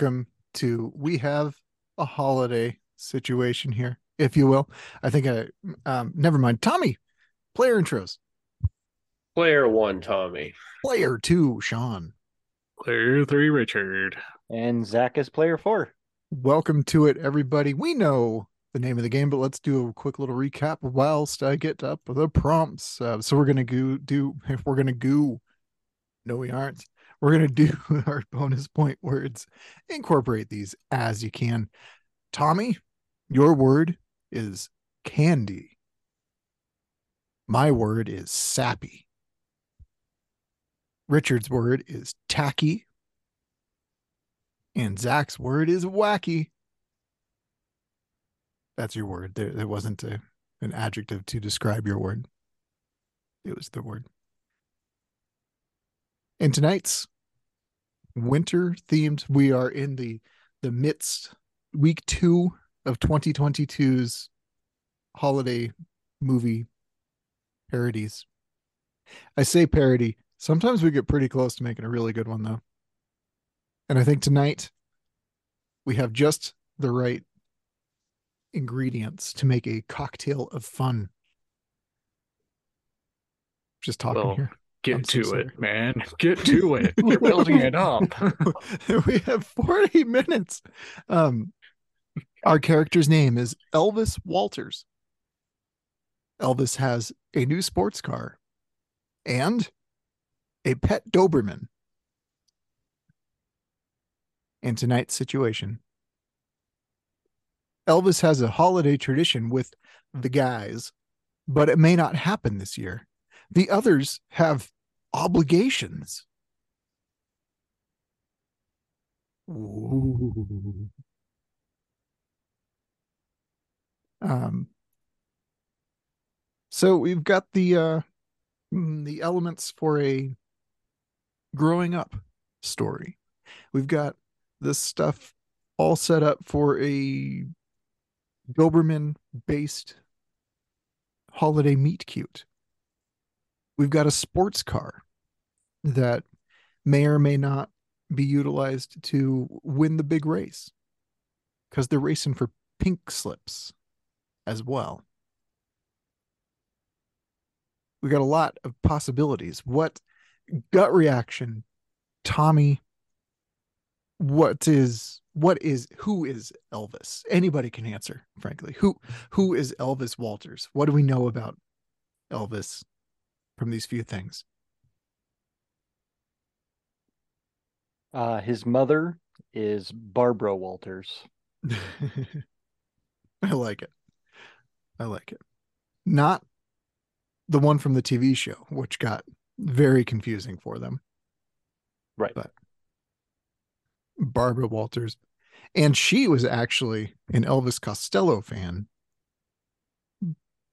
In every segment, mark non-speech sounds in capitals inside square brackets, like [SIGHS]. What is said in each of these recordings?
Welcome to We Have a Holiday situation here, if you will. I think I, um, never mind. Tommy, player intros. Player one, Tommy. Player two, Sean. Player three, Richard. And Zach is player four. Welcome to it, everybody. We know the name of the game, but let's do a quick little recap whilst I get up the prompts. Uh, so we're gonna go do if [LAUGHS] we're gonna go. No, we aren't. We're gonna do [LAUGHS] our bonus point words. Incorporate these as you can. Tommy, your word is candy. My word is sappy. Richard's word is tacky. And Zach's word is wacky. That's your word. There, there wasn't a, an adjective to describe your word. It was the word. And tonight's winter themed, we are in the the midst week two of 2022's holiday movie parodies. I say parody. Sometimes we get pretty close to making a really good one though. And I think tonight we have just the right ingredients to make a cocktail of fun. Just talking Well, here. Get I'm so to sorry. it, man. Get to [LAUGHS] it. You're building it up. [LAUGHS] [LAUGHS] we have 40 minutes. Um, our character's name is Elvis Walters. Elvis has a new sports car and a pet Doberman. In tonight's situation, Elvis has a holiday tradition with the guys, but it may not happen this year. The others have obligations. Ooh. Um, so we've got the uh mm, the elements for a growing up story. We've got this stuff all set up for a Doberman based holiday meet cute. We've got a sports car that may or may not be utilized to win the big race because they're racing for pink slips as well. We got a lot of possibilities. What gut reaction, Tommy? What is what is who is Elvis? Anybody can answer, frankly. Who who is Elvis Walters? What do we know about Elvis from these few things? Uh, his mother is Barbara Walters. [LAUGHS] I like it. I like it. Not the one from the TV show, which got very confusing for them. Right. But Barbara Walters. And she was actually an Elvis Costello fan.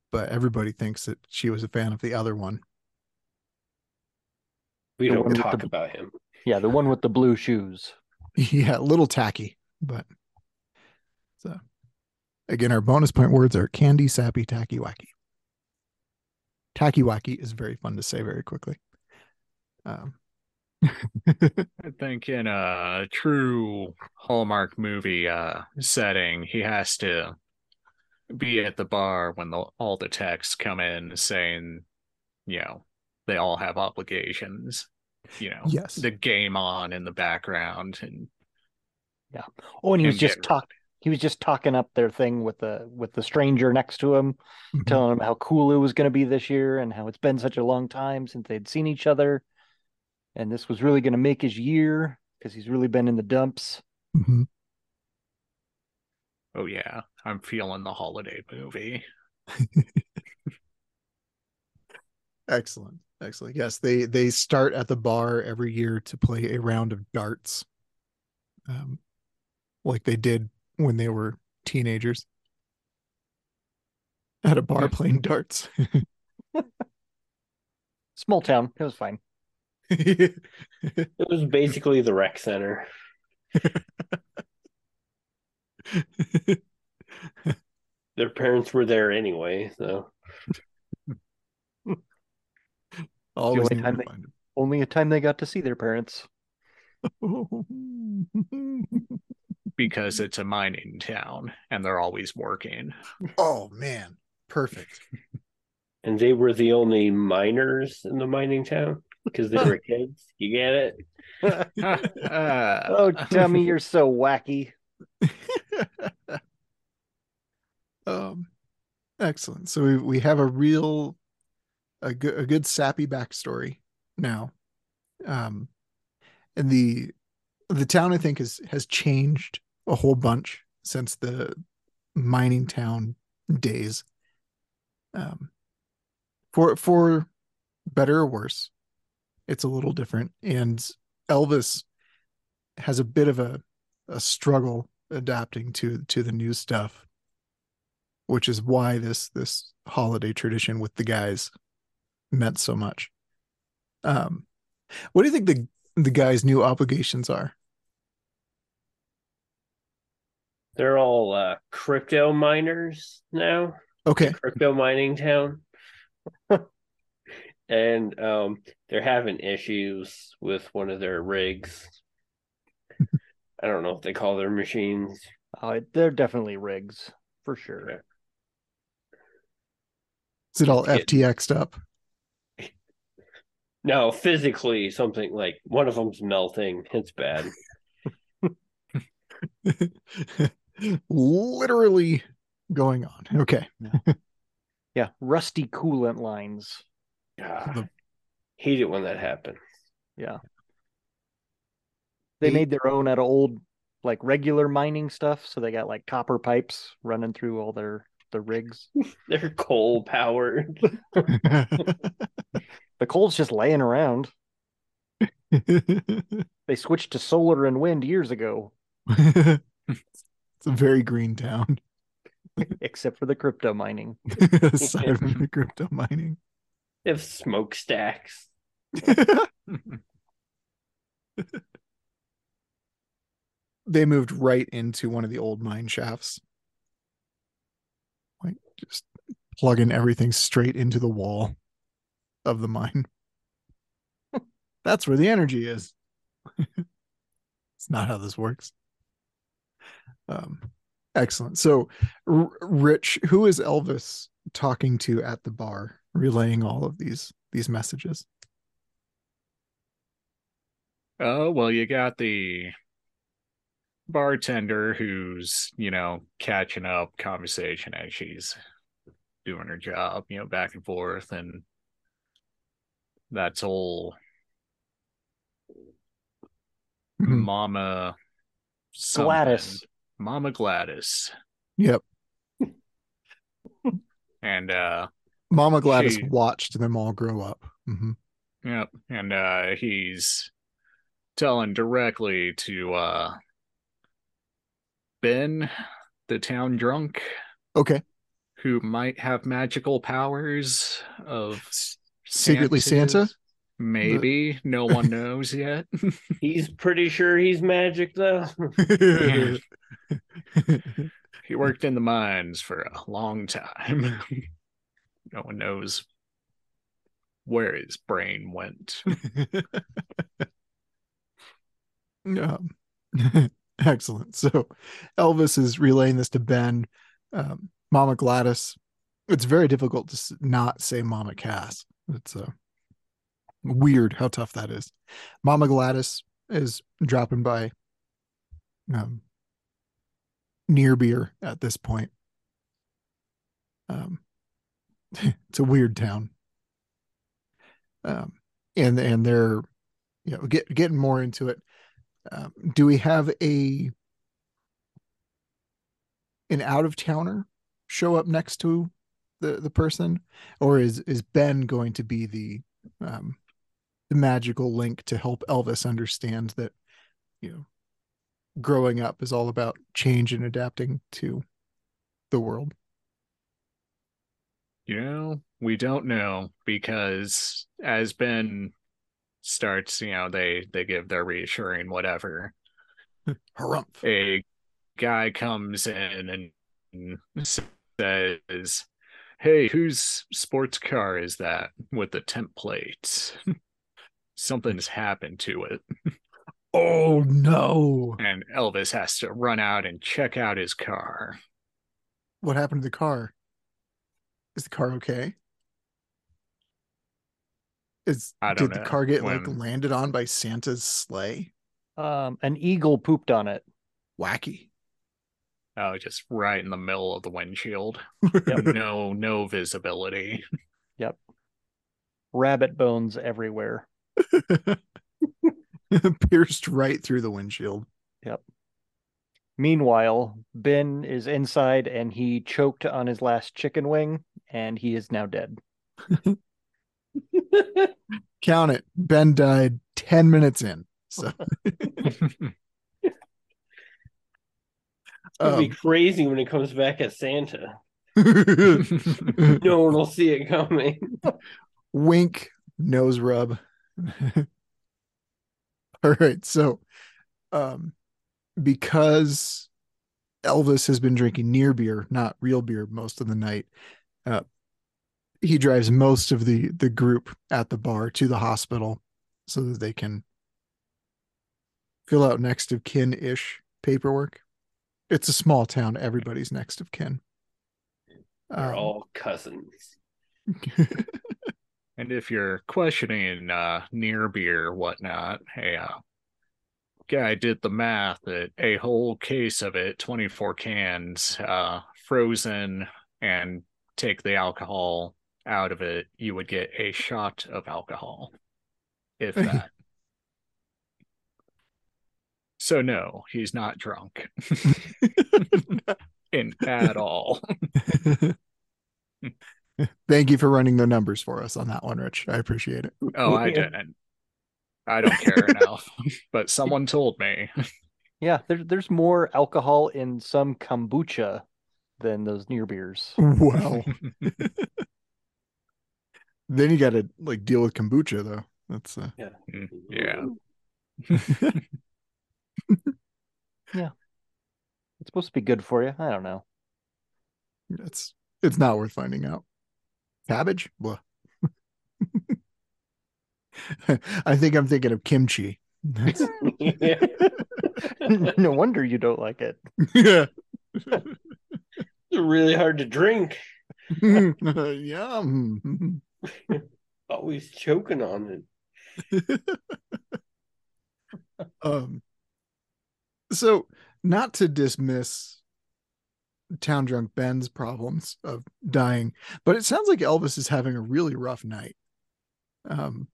But everybody thinks that she was a fan of the other one. We The don't talk the- about him. Yeah, the one with the blue shoes. [LAUGHS] Yeah, a little tacky, but so again, our bonus point words are candy, sappy, tacky, wacky. Tacky wacky is very fun to say very quickly. Um, [LAUGHS] I think in a true Hallmark movie uh setting, he has to be at the bar when the, all the texts come in saying, you know, they all have obligations. You know, Yes. the game on in the background, and yeah. Oh, and he was just get- talk. He was just talking up their thing with the with the stranger next to him, mhm. telling him how cool it was going to be this year and how it's been such a long time since they'd seen each other, and this was really going to make his year because he's really been in the dumps. Mhm. oh yeah, I'm feeling the holiday movie. [LAUGHS] Excellent. Excellent. Yes, they they start at the bar every year to play a round of darts. Um like they did when they were teenagers. At a bar Yeah. playing darts. [LAUGHS] Small town. It was fine. [LAUGHS] It was basically the rec center. [LAUGHS] Their parents were there anyway, so Always only time they- Only a time they got to see their parents. [LAUGHS] because it's a mining town and they're always working. oh man, perfect. [LAUGHS] And they were the only miners in the mining town because they were kids. You get it? [LAUGHS] Oh, dummy, you're so wacky. um, excellent. So we we have a real, a good a good sappy backstory now, um, and the the town I think has has changed a whole bunch since the mining town days. Um, for for better or worse, it's a little different, and Elvis has a bit of a a struggle adapting to to the new stuff which is why this this holiday tradition with the guys meant so much um what do you think the the guys new obligations are They're all uh, crypto miners now. okay Crypto mining town. [LAUGHS] and um, they're having issues with one of their rigs. [LAUGHS] I don't know what they call their machines. Oh, they're definitely rigs for sure. Yeah. is it all Yeah. ftx'd up No, physically something like one of them's melting. It's bad. [LAUGHS] literally going on okay Yeah, [LAUGHS] rusty coolant lines. God, hate it when that happens. Yeah. They Eight- made their own out of old, like regular mining stuff. So they got like copper pipes running through all their the rigs. [LAUGHS] They're coal powered. The coal's just laying around. [LAUGHS] They switched to solar and wind years ago, it's a very green town except for the crypto mining. [LAUGHS] aside from the crypto mining They have smokestacks. [LAUGHS] they moved right into one of the old mine shafts. Like just plugging everything straight into the wall of the mine. That's where the energy is. [LAUGHS] it's not how this works. Um, excellent. So, R- Rich, who is Elvis talking to at the bar, relaying all of these these messages? Oh, well, you got the bartender who's, you know, catching up conversation as she's doing her job, you know, back and forth. And that's all Mhm. Mama something. Gladys. Mama Gladys. Yep. [LAUGHS] And, uh, Mama Gladys She- watched them all grow up. Mm-hmm. Yep. And uh he's telling directly to uh Ben, the town drunk, Okay. who might have magical powers of S- Secretly Santa? Santas. Maybe. [LAUGHS] No one knows yet. [LAUGHS] He's pretty sure he's magic though. [LAUGHS] he worked in the mines for a long time. no one knows where his brain went. um, excellent. So Elvis is relaying this to Ben. Um, Mama Gladys. It's very difficult to not say Mama Cass. It's uh, weird how tough that is. Mama Gladys is dropping by um, near beer at this point. Um, [LAUGHS] it's a weird town. Um, and and they're you know get getting more into it. Um, do we have a an out of towner show up next to the the person, or is is Ben going to be the um, the magical link to help Elvis understand that you know growing up is all about change and adapting to the world? You know, we don't know because as Ben starts, you know, they they give their reassuring whatever. [LAUGHS] Harumph. A guy comes in and says, Hey, whose sports car is that with the temp plates? [LAUGHS] Something's happened to it. Oh no. And Elvis has to run out and check out his car. What happened to the car? Is the car okay? Is I don't did know. the car get like landed on by Santa's sleigh? Um, an eagle pooped on it. Wacky. Oh, just right in the middle of the windshield. [LAUGHS] no, no visibility. Yep. Rabbit bones everywhere. [LAUGHS] Pierced right through the windshield. Yep. Meanwhile, Ben is inside and he choked on his last chicken wing and he is now dead. [LAUGHS] Count it. Ben died 10 minutes in. So It'll be um, crazy when it comes back as Santa. [LAUGHS] No one will see it coming. [LAUGHS] wink, nose rub. [LAUGHS] All right. So, um, because Elvis has been drinking near beer, not real beer, most of the night, uh, he drives most of the the group at the bar to the hospital so that they can fill out next of kin ish paperwork. It's a small town; everybody's next of kin. They're Um, all cousins. [LAUGHS] And if you're questioning uh, near beer, whatnot, hey, uh, guy did the math that a whole case of it, 24 cans, uh, frozen, and take the alcohol out of it, you would get a shot of alcohol, if [LAUGHS] that. So no, he's not drunk [LAUGHS] in at all. [LAUGHS] Thank you for running the numbers for us on that one, Rich. I appreciate it. Oh, I didn't. I don't care enough, [LAUGHS] but someone told me. Yeah, there, there's more alcohol in some kombucha than those near beers. Well, then you got to like deal with kombucha though. That's uh, Mm, yeah. [LAUGHS] It's supposed to be good for you. I don't know. it's it's not worth finding out. Cabbage? Blah. [LAUGHS] I think I'm thinking of kimchi. That's- Yeah. [LAUGHS] no wonder you don't like it. yeah. They're really hard to drink. Yum. Always choking on it. um so not to dismiss town drunk ben's problems of dying but it sounds like elvis is having a really rough night um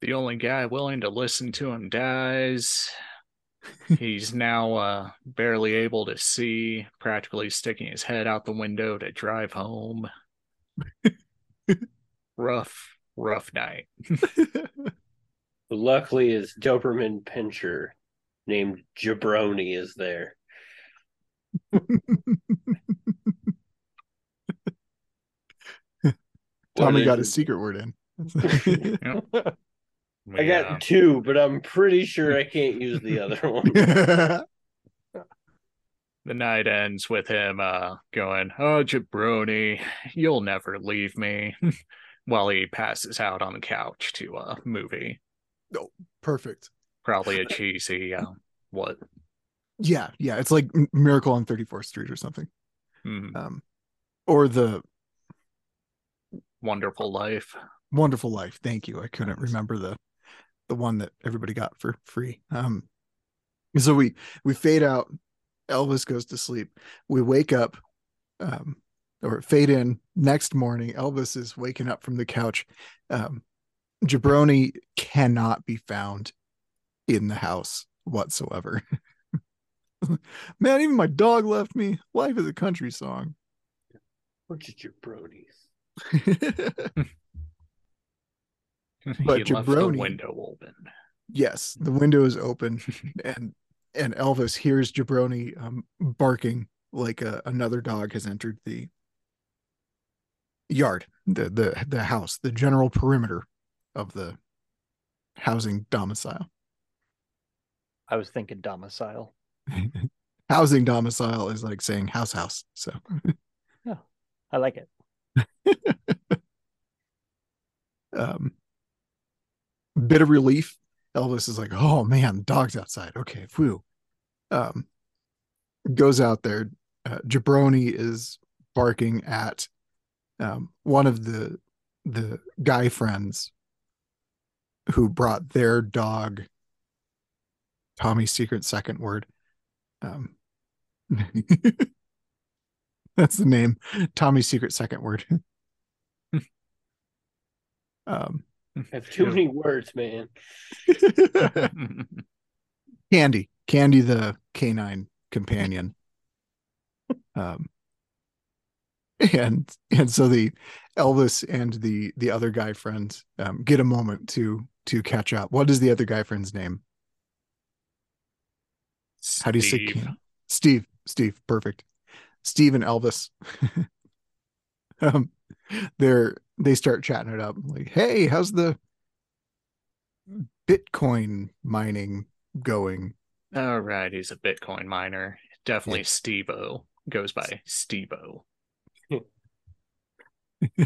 The only guy willing to listen to him dies. [LAUGHS] He's now uh, barely able to see, practically sticking his head out the window to drive home. [LAUGHS] rough, rough night. [LAUGHS] Luckily, his Doberman pinscher named Jabroni is there. [LAUGHS] tommy got is his secret word in [LAUGHS] I got two, but I'm pretty sure I can't use the other [LAUGHS] one. the night ends with him uh, going, Oh, jabroni, you'll never leave me, while he passes out on the couch to a movie. Oh perfect Probably a cheesy, uh, what? yeah yeah it's like miracle on 34th street or something. Mm, um or the wonderful life. wonderful life thank you. I couldn't remember the the one that everybody got for free. Um so we we fade out elvis goes to sleep. We wake up um or fade in next morning. Elvis is waking up from the couch. Um jabroni cannot be found in the house whatsoever [LAUGHS] man even my dog left me life is a country song Where's your Jabronis? [LAUGHS] But he left the jabroni- window open. yes the window is open [LAUGHS] and and elvis hears jabroni um barking like a, another dog has entered the yard the the the house the general perimeter of the housing domicile I was thinking domicile. [LAUGHS] housing domicile is like saying house house so [LAUGHS] I like it. [LAUGHS] um, bit of relief. Elvis is like, "Oh man, dog's outside. Okay, whew." Um, goes out there. Uh, Jabroni is barking at um, one of the the guy friends who brought their dog. Tommy's secret second word. Um, [LAUGHS] that's the name. Tommy's secret second word. [LAUGHS] um, I have too many words, man. [LAUGHS] Candy, Candy, the canine companion. Um, and and so the Elvis and the the other guy friend um, get a moment to to catch up. What is the other guy friend's name? How do you say Steve. Steve? Steve, perfect. Steve and Elvis. [LAUGHS] um, they're they start chatting it up like, "Hey, how's the Bitcoin mining going?" All right, he's a Bitcoin miner. Definitely Stevo. Goes by Stevo. [LAUGHS]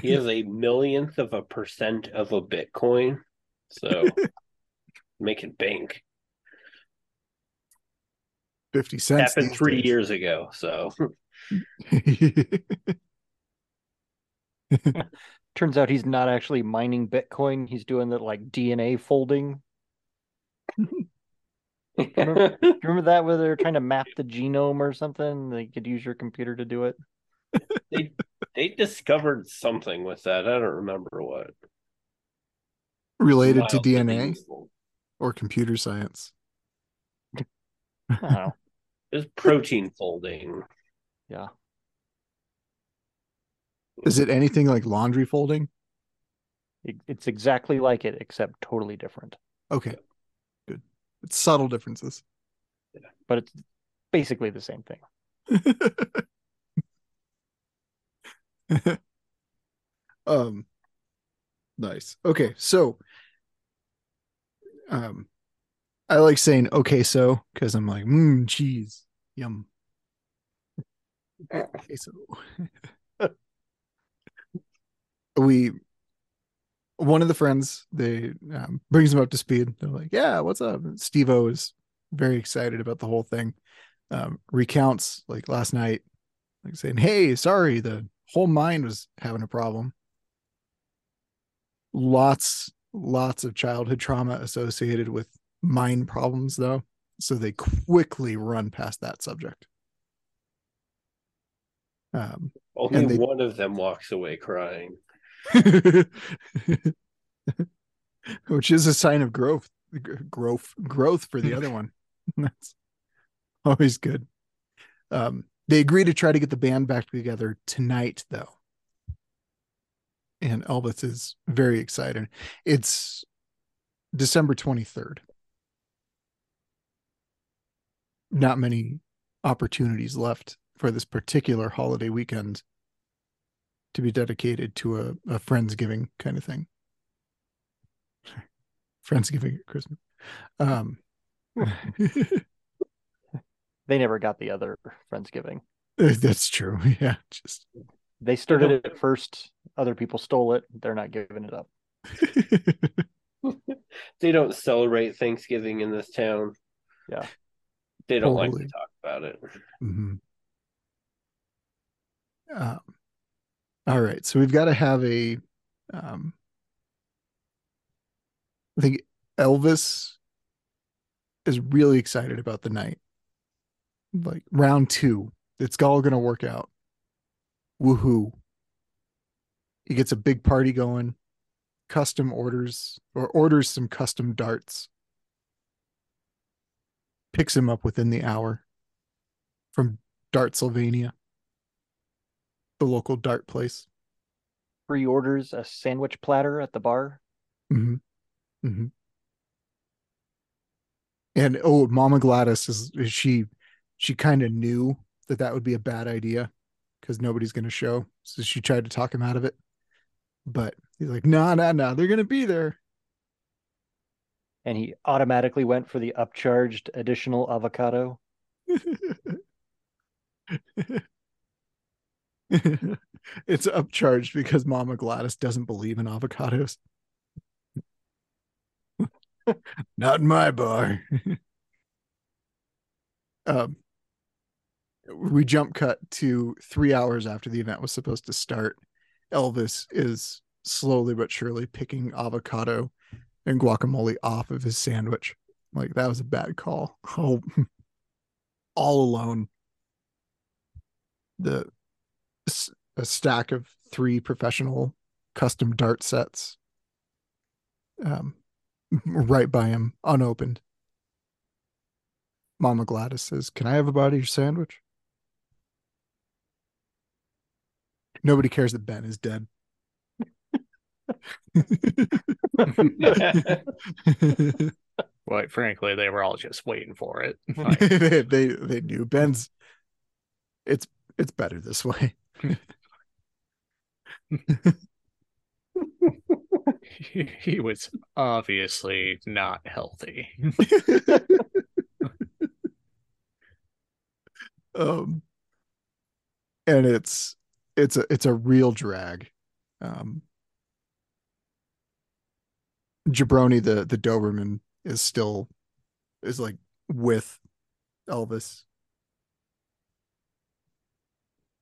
He is a millionth of a percent of a Bitcoin. So [LAUGHS] make it bank. Fifty cents. Happened three days. years ago. So [LAUGHS] Turns out he's not actually mining Bitcoin. He's doing the like DNA folding. Remember, you [LAUGHS] remember that where they're trying to map the genome or something? They could use your computer to do it. [LAUGHS] they they discovered something with that. I don't remember what. Related to DNA or computer science. I don't know. It was protein folding. [LAUGHS] Yeah. Is it anything like laundry folding? It, it's exactly like it, except totally different. Okay, good. It's subtle differences. But it's basically the same thing. [LAUGHS] um, nice. Okay, so, um, I like saying "okay, so" because I'm like, mmm, cheese, yum. Okay, so [LAUGHS] we one of the friends they um, brings him up to speed. They're like, "Yeah, what's up?" Steve O is very excited about the whole thing. Um, recounts like last night, like saying, "Hey, sorry, the whole mine was having a problem." Lots, lots of childhood trauma associated with mine problems, though, so they quickly run past that subject. Um, Only And they- one of them walks away crying. [LAUGHS] which is a sign of growth growth growth for the other [LAUGHS] one. [LAUGHS] That's always good. Um they agree to try to get the band back together tonight though. And elvis is very excited. It's december 23rd not many opportunities left for this particular holiday weekend to be dedicated to a, a friendsgiving kind of thing friendsgiving at christmas um [LAUGHS] They never got the other Friendsgiving. that's true [LAUGHS] yeah just They started it at first. Other people stole it. They're not giving it up. [LAUGHS] They don't celebrate Thanksgiving in this town. Yeah. They don't like to talk about it. Mhm. Um, all right, so we've got to have a. Um, I think Elvis is really excited about the night. Like round two, it's all going to work out. Woohoo! He gets a big party going. Custom orders or orders some custom darts. Picks him up within the hour from Dartsylvania, the local dart place. Pre-orders a sandwich platter at the bar. hmm hmm And oh, Mama Gladys is, is she she kind of knew that that would be a bad idea because nobody's going to show. So she tried to talk him out of it, but he's like, "No, no, no, they're going to be there." And he automatically went for the upcharged additional avocado. [LAUGHS] it's upcharged because Mama Gladys doesn't believe in avocados. [LAUGHS] Not in my bar. [LAUGHS] um, we jump cut to three hours after the event was supposed to start. Elvis is slowly but surely picking avocado and guacamole off of his sandwich. Like that was a bad call. [LAUGHS] Oh, all alone. The a stack of three professional custom dart sets um, [LAUGHS] right by him, unopened. Mama Gladys says, Can I have a bite of your sandwich? Nobody cares that Ben is dead. [LAUGHS] Quite frankly, they were all just waiting for it. [LAUGHS] they, they they knew Ben's. It's it's better this way. he, he was obviously not healthy. [LAUGHS] um, and it's it's a it's a real drag. Um, Jabroni, the the Doberman, is still is like with Elvis,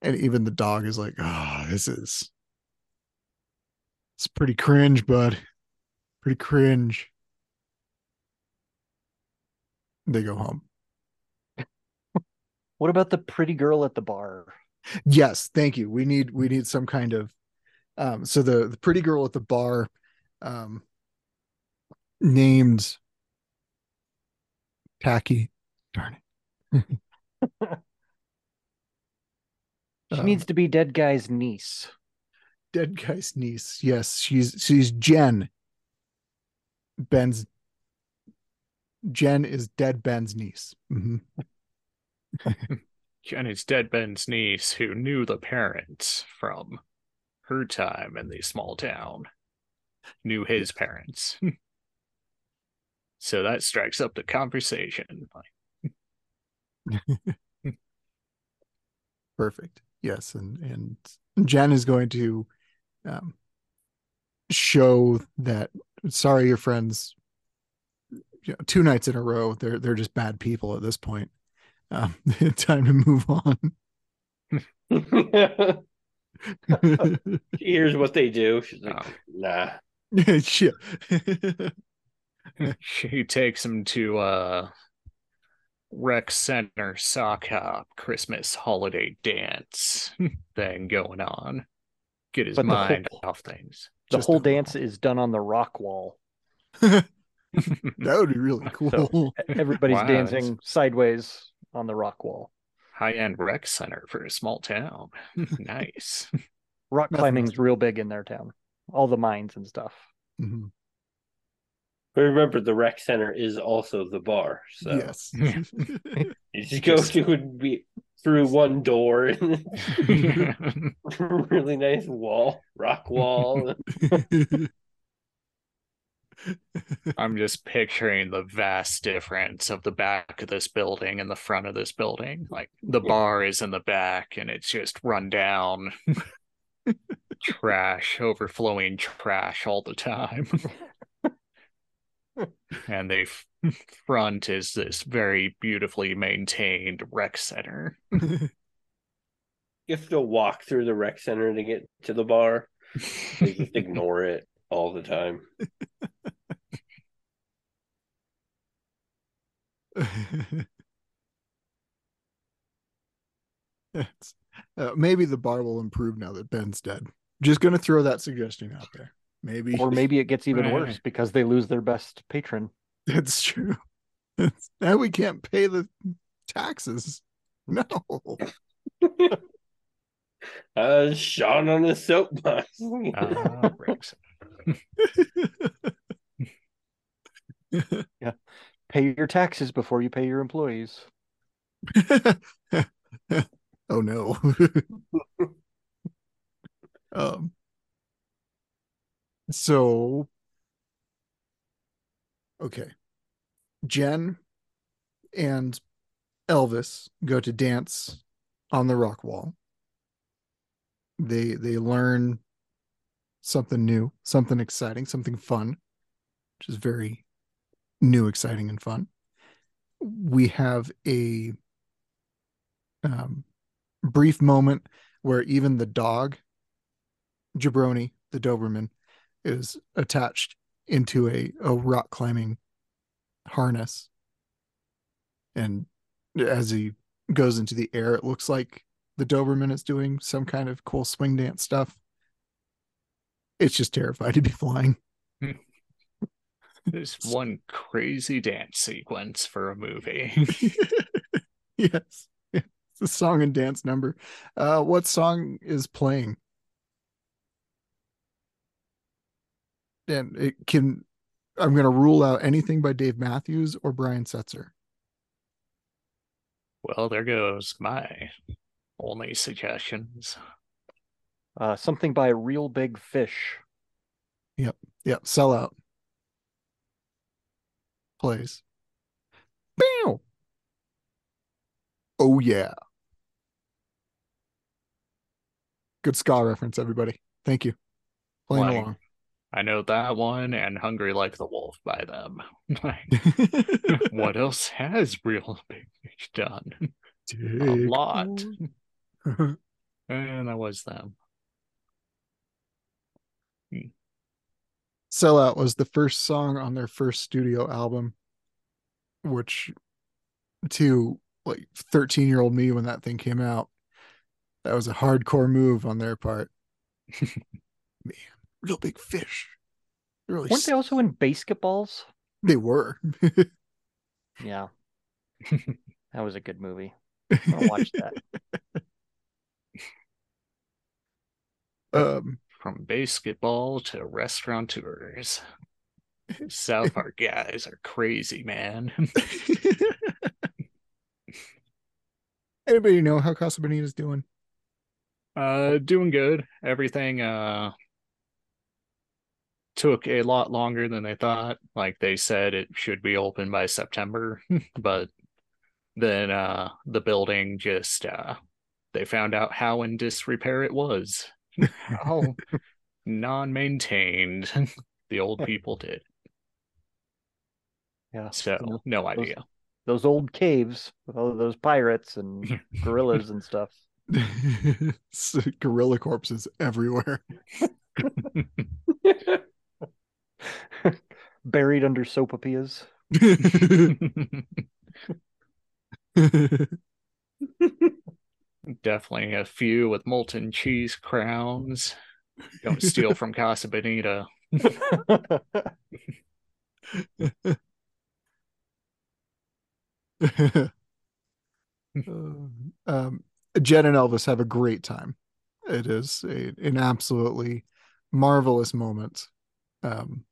and even the dog is like, "Ah, oh, this is it's pretty cringe, bud. Pretty cringe." They go home. [LAUGHS] What about the pretty girl at the bar? Yes, thank you. We need we need some kind of um so the the pretty girl at the bar um named Tacky. Darn it. [LAUGHS] she um, needs to be dead guy's niece. Dead guy's niece. Yes, she's she's Jen. Ben's Jen is dead Ben's niece. Mm-hmm. [LAUGHS] Jen is dead Ben's niece who knew the parents from her time in the small town. Knew his parents. [LAUGHS] So that strikes up the conversation. [LAUGHS] Perfect. Yes, and and Jen is going to um, show that. Sorry, your friends. You know, two nights in a row, they're they're just bad people at this point. Um, [LAUGHS] time to move on. [LAUGHS] Here's what they do. She's like, oh. nah. yeah she takes him to uh rec center sock hop christmas holiday dance [LAUGHS] thing going on. Get his but mind whole, off things. the Just whole dance is done on the rock wall. [LAUGHS] That would be really [LAUGHS] cool. so everybody's wow, dancing sideways on the rock wall. High-end rec center for a small town. Nice. Rock climbing's real big in their town. All the mines and stuff. Mm-hmm. But remember, the rec center is also the bar. So yes, [LAUGHS] you just go to and be through one door and [LAUGHS] really nice wall, rock wall. [LAUGHS] I'm just picturing the vast difference of the back of this building and the front of this building. Like the bar is in the back and it's just run down. trash, overflowing trash all the time and the front is this very beautifully maintained rec center. you have to walk through the rec center to get to the bar. They just [LAUGHS] ignore it all the time. uh, maybe the bar will improve now that Ben's dead. Just gonna throw that suggestion out there. Maybe. Or maybe it gets even right. worse because they lose their best patron. [LAUGHS] That's true. [LAUGHS] now we can't pay the taxes. No. [LAUGHS] uh, Sean on the soapbox. uh, yeah. Pay your taxes before you pay your employees. oh no. um so, okay. Jen and Elvis go to dance on the rock wall. they they learn something new, something exciting, something fun, which is very new, exciting, and fun. We have a um, brief moment where even the dog, Jabroni, the Doberman, is attached into a, a rock climbing harness. And as he goes into the air, it looks like the Doberman is doing some kind of cool swing dance stuff. It's just terrified to be flying. There's [LAUGHS] one crazy dance sequence for a movie. [LAUGHS] yes. [LAUGHS] It's a song and dance number. Uh, what song is playing? And it can, I'm going to rule out anything by Dave Matthews or Brian Setzer. well, there goes my only suggestions. Uh, something by Real Big Fish. Yep. Yep. Sellout. Plays. Bam. Oh, yeah. Good ska reference, everybody. Thank you. Playing Like- along. I know that one and Hungry Like the Wolf by them. [LAUGHS] [LAUGHS] What else has Real [LAUGHS] Big Fish done? A lot. And that was them. Hmm. Sellout was the first song on their first studio album, which to like 13 year old me when that thing came out, that was a hardcore move on their part. Man, real big fish. Really, Weren't they also in BASEketballs? they were. [LAUGHS] Yeah. [LAUGHS] that was a good movie. I want to watch that. [LAUGHS] um, From BASEketball to restaurateurs. South Park guys are crazy, man. anybody know how Casa Bonita's doing? Uh, doing good. Everything uh took a lot longer than they thought. Like they said it should be open by September, [LAUGHS] but then uh the building just uh they found out how in disrepair it was. How [LAUGHS] non-maintained [LAUGHS] the old people did. Yeah. So Those- no idea. Those old caves with all of those pirates and gorillas and stuff. Gorilla corpses everywhere. [LAUGHS] Buried under sopapillas. [LAUGHS] Definitely a few with molten cheese crowns. Don't steal from Casa Bonita. [LAUGHS] um, Jen and Elvis have a great time. It is a, an absolutely marvelous moment. Um,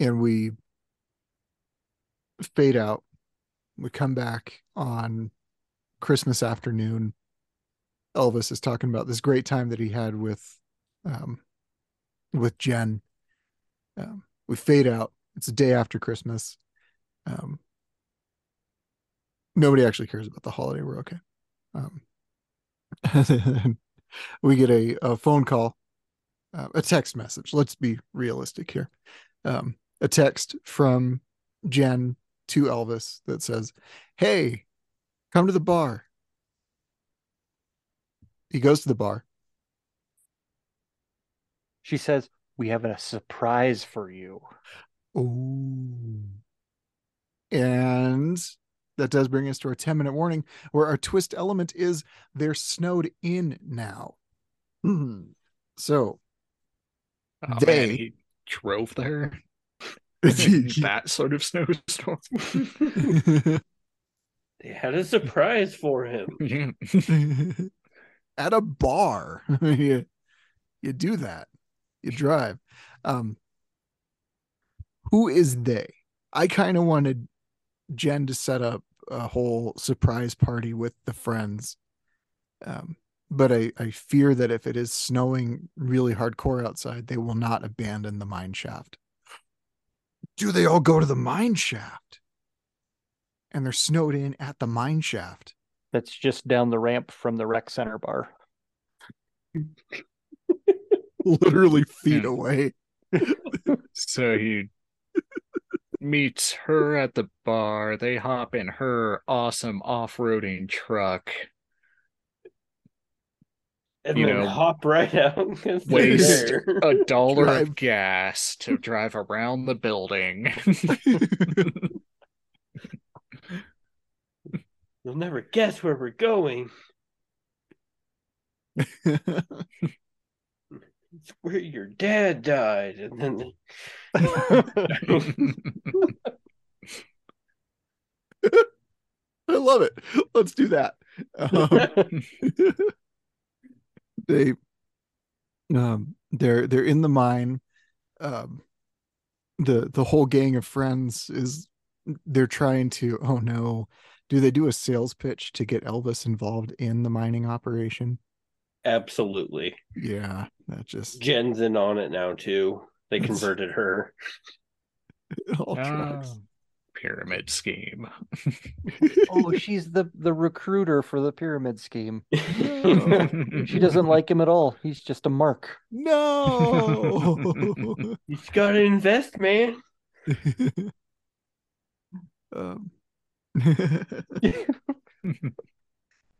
and we fade out. We come back on Christmas afternoon. Elvis is talking about this great time that he had with um, with Jen. Um, we fade out. It's a day after Christmas. Um, nobody actually cares about the holiday. We're okay. Um, [LAUGHS] we get a, a phone call, uh, a text message. Let's be realistic here. Um, a text from Jen to Elvis that says, Hey, come to the bar. He goes to the bar. She says, We have a surprise for you. Ooh. And that does bring us to our 10 minute warning where our twist element is they're snowed in now. Hmm. So Oh man, They- he drove there. That sort of [LAUGHS] snowstorm. [LAUGHS] They had a surprise for him. [LAUGHS] at a bar. you, you do that. You drive. Um who is they? I kind of wanted Jen to set up a whole surprise party with the friends. Um but I, I fear that if it is snowing really hardcore outside, they will not abandon the mine shaft. Do they all go to the mine shaft? And they're snowed in at the mine shaft. That's just down the ramp from the rec center bar. [LAUGHS] Literally feet Yeah. away. [LAUGHS] So he meets her at the bar. They hop in her awesome off-roading truck. And You then know, hop right out. [LAUGHS] they're waste. A dollar Drive. of gas to drive around the building. [LAUGHS] You'll never guess where we're going. It's where your dad died, and then [LAUGHS] I love it. Let's do that. Um, they um they're they're in the mine. Um the the whole gang of friends is they're trying to oh no. Do they do a sales pitch to get Elvis involved in the mining operation? absolutely, Yeah, that just Jen's in on it now too. They converted her. it [LAUGHS] all tracks. Pyramid scheme. oh, she's the the recruiter for the pyramid scheme. [LAUGHS] No. She doesn't like him at all. He's just a mark. No. [LAUGHS] You just gotta invest, man. um, [LAUGHS]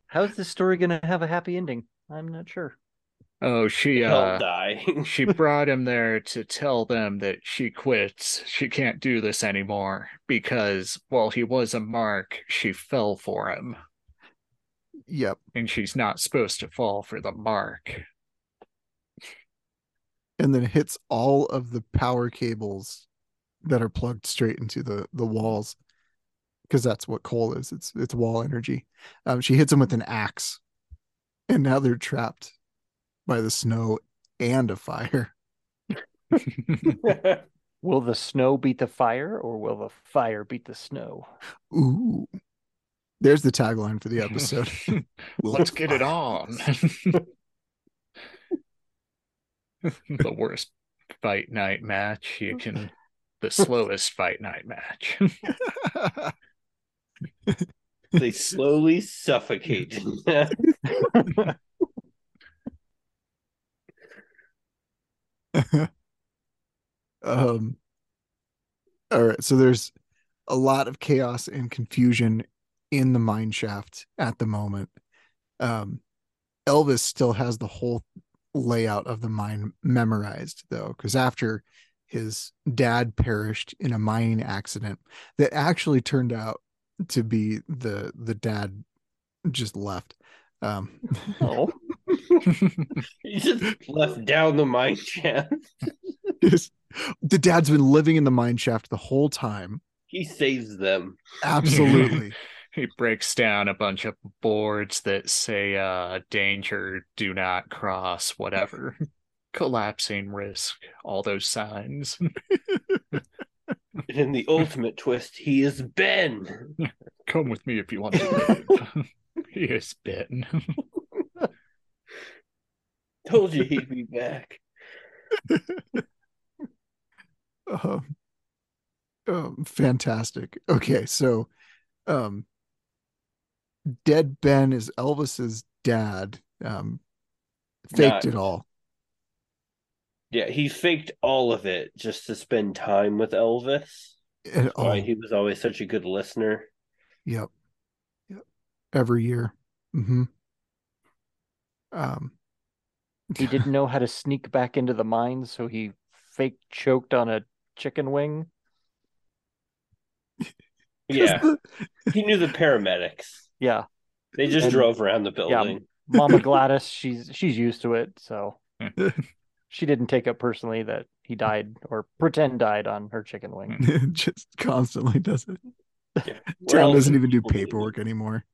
How's this story gonna have a happy ending? I'm not sure. Oh, she uh die. [LAUGHS] she brought him there to tell them that she quits. She can't do this anymore because while he was a mark, she fell for him. yep. And she's not supposed to fall for the mark. And then hits all of the power cables that are plugged straight into the the walls because that's what coal is. It's it's wall energy. Um, she hits them with an axe, and now they're trapped by the snow and a fire. [LAUGHS] [LAUGHS] Will the snow beat the fire, or will the fire beat the snow? Ooh, there's the tagline for the episode. [LAUGHS] Let's get it on. the worst fight night match you can the slowest fight night match. they slowly suffocate. [LAUGHS] um all right so there's a lot of chaos and confusion in the mine shaft at the moment. Um elvis still has the whole layout of the mine memorized though because after his dad perished in a mining accident that actually turned out to be the the dad just left. Um Oh, he just left down the mine shaft. The dad's been living in the mine shaft the whole time He saves them. absolutely [LAUGHS] he breaks down a bunch of boards that say uh danger, do not cross, whatever. [LAUGHS] Collapsing risk, all those signs. [LAUGHS] And in the ultimate twist, he is Ben. Come with me if you want to live. he is bitten. Told you he'd be back. [LAUGHS] um, um, fantastic. Okay, so um Dead Ben is Elvis's dad. Um faked Not- it all. Yeah, he faked all of it just to spend time with Elvis. And, oh, Why he was always such a good listener. yep. Yep. Every year. Mm-hmm. Um he didn't know how to sneak back into the mine, so he fake choked on a chicken wing. [LAUGHS] Yeah, the- he knew the paramedics. Yeah, They just And- drove around the building. Mama [LAUGHS] Gladys, she's she's used to it, so [LAUGHS] she didn't take up personally that he died or pretend died on her chicken wing. just constantly does it. Where Town else doesn't would even do people believe paperwork anymore.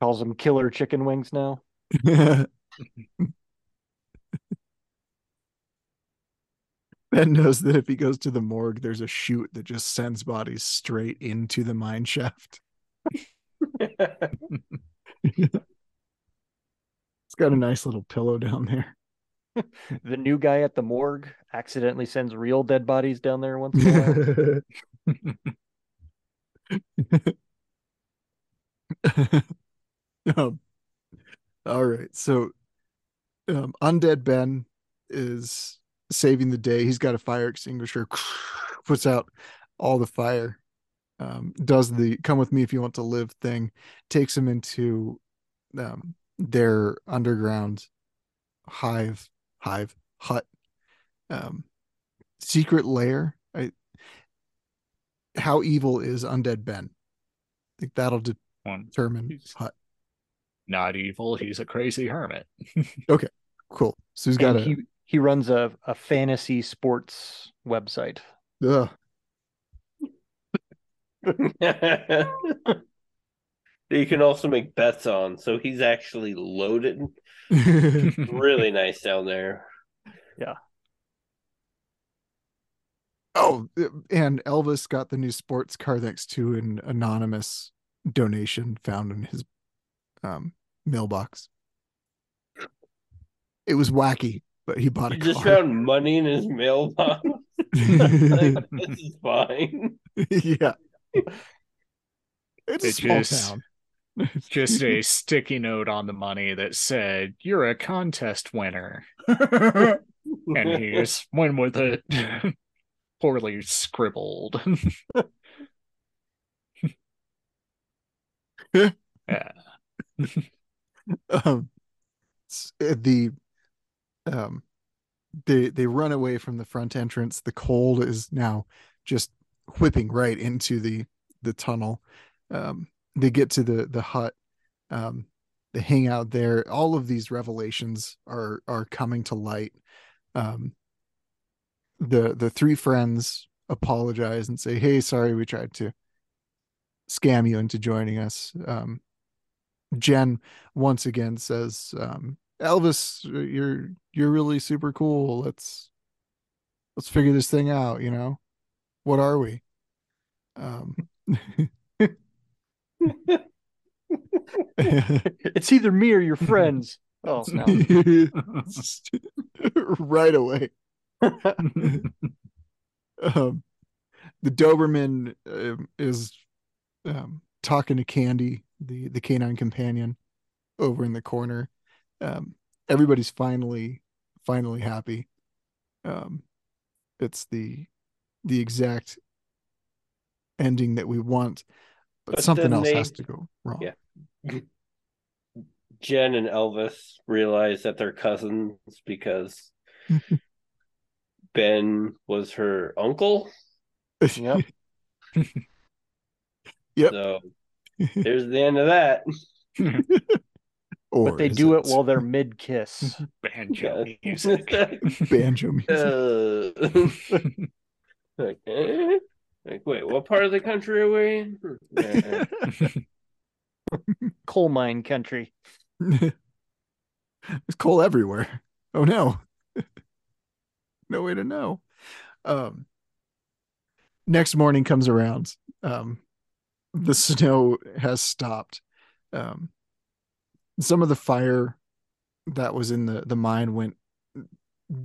Calls them killer chicken wings now. [LAUGHS] Ben knows that if he goes to the morgue, there's a chute that just sends bodies straight into the mine shaft. [LAUGHS] It's got a nice little pillow down there. [LAUGHS] The new guy at the morgue accidentally sends real dead bodies down there once in a while. um, All right. So um, Undead Ben is saving the day. He's got a fire extinguisher, [SIGHS] puts out all the fire, um, does the come with me if you want to live thing, takes him into um, their underground hive, hive, hut, um, secret lair. I, how evil is Undead Ben? I think that'll determine hut. Not evil. He's a crazy hermit. [LAUGHS] Okay, cool. So he's got And a. he he runs a, a fantasy sports website. Yeah. [LAUGHS] that you can also make bets on. So he's actually loaded. [LAUGHS] Really nice down there. Yeah. Oh, and Elvis got the new sports car thanks to an anonymous donation found in his um, mailbox. It was wacky, but he bought a He just car. found money in his mailbox. Like, [LAUGHS] this is fine. [LAUGHS] yeah. It's a small just- town. [LAUGHS] Just a sticky note on the money that said, You're a contest winner. And he just went with it. Poorly scribbled. yeah. [LAUGHS] um, uh, the um, they they run away from the front entrance. The cold is now just whipping right into the the tunnel. Um, they get to the the hut. Um, they hang out there. All of these revelations are are coming to light. Um, the the three friends apologize and say, "Hey, sorry, we tried to scam you into joining us." Um, Jen once again says, um, "Elvis, you're you're really super cool. Let's let's figure this thing out. You know, what are we?" Um, [LAUGHS] It's either me or your friends. [LAUGHS] Oh no. [LAUGHS] right away. Um, the Doberman um, is um, talking to Candy, the the canine companion, over in the corner. Um, everybody's finally finally happy. Um, it's the the exact ending that we want, but, But something else they- has to go wrong. Yeah. Jen and Elvis realize that they're cousins because [LAUGHS] Ben was her uncle. [LAUGHS] Yep. Yep. So there's the end of that. [LAUGHS] But they do it while they're mid kiss. [LAUGHS] Banjo Yeah. music. [LAUGHS] banjo music. Uh, like, eh? like, wait, what part of the country are we in? Coal mine country. There's coal everywhere. Oh no. no way to know. Um next morning comes around. Um the snow has stopped. Um some of the fire that was in the the mine went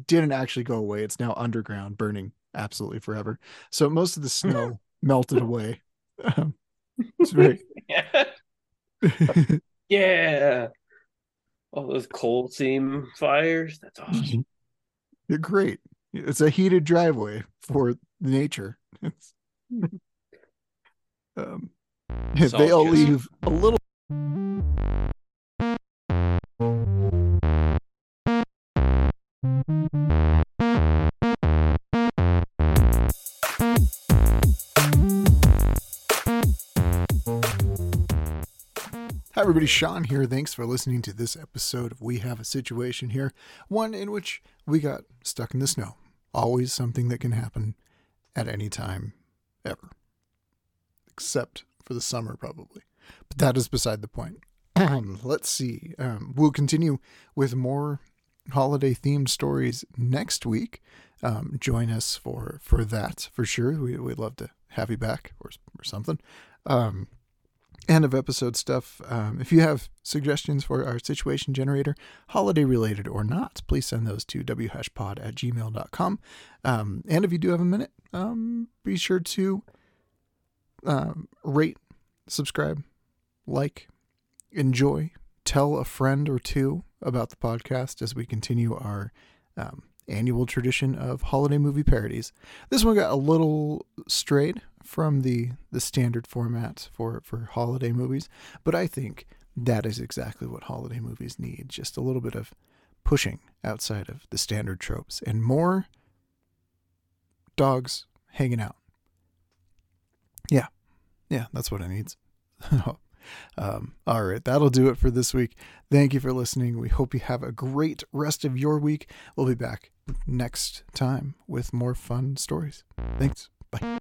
didn't actually go away. It's now underground burning absolutely forever. So most of the snow melted away. Um, it's very [LAUGHS] yeah. All those coal seam fires. That's awesome. They're great. It's a heated driveway for nature. [LAUGHS] Um, It's they all all just- leave a little. Hi, everybody. Sean here. Thanks for listening to this episode of We Have a Situation Here, one in which we got stuck in the snow. Always something that can happen at any time, ever. Except for the summer, probably. But that is beside the point. [CLEARS THROAT] Let's see. Um, we'll continue with more holiday themed stories next week. Um, join us for for that for sure. We, we'd love to have you back or, or something. Um, end of episode stuff. Um, if you have suggestions for our situation generator, holiday related or not, please send those to whashpod at gmail.com. Um, and if you do have a minute, um, be sure to um, rate, subscribe, like, enjoy, tell a friend or two about the podcast as we continue our um, annual tradition of holiday movie parodies. This one got a little strayed from the the standard format for for holiday movies, but I think that is exactly what holiday movies need. Just a little bit of pushing outside of the standard tropes and more dogs hanging out. Yeah. Yeah, that's what it needs. [LAUGHS] um, all right, that'll do it for this week. Thank you for listening. We hope you have a great rest of your week. We'll be back next time with more fun stories. Thanks. Bye.